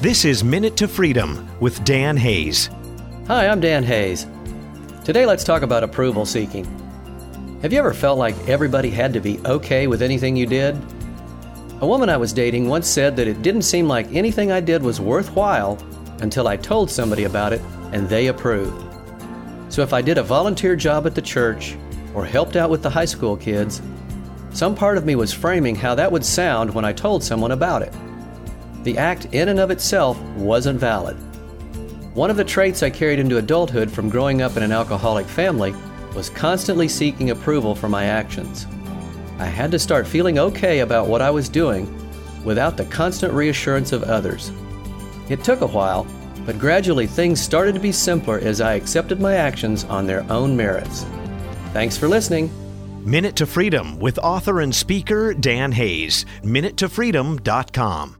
This is Minute to Freedom with Dan Hayes. Hi, I'm Dan Hayes. Today, let's talk about approval seeking. Have you ever felt like everybody had to be okay with anything you did? A woman I was dating once said that it didn't seem like anything I did was worthwhile until I told somebody about it and they approved. So if I did a volunteer job at the church or helped out with the high school kids, some part of me was framing how that would sound when I told someone about it the act in and of itself wasn't valid. One of the traits I carried into adulthood from growing up in an alcoholic family was constantly seeking approval for my actions. I had to start feeling okay about what I was doing without the constant reassurance of others. It took a while, but gradually things started to be simpler as I accepted my actions on their own merits. Thanks for listening. Minute to Freedom with author and speaker Dan Hayes. MinuteToFreedom.com.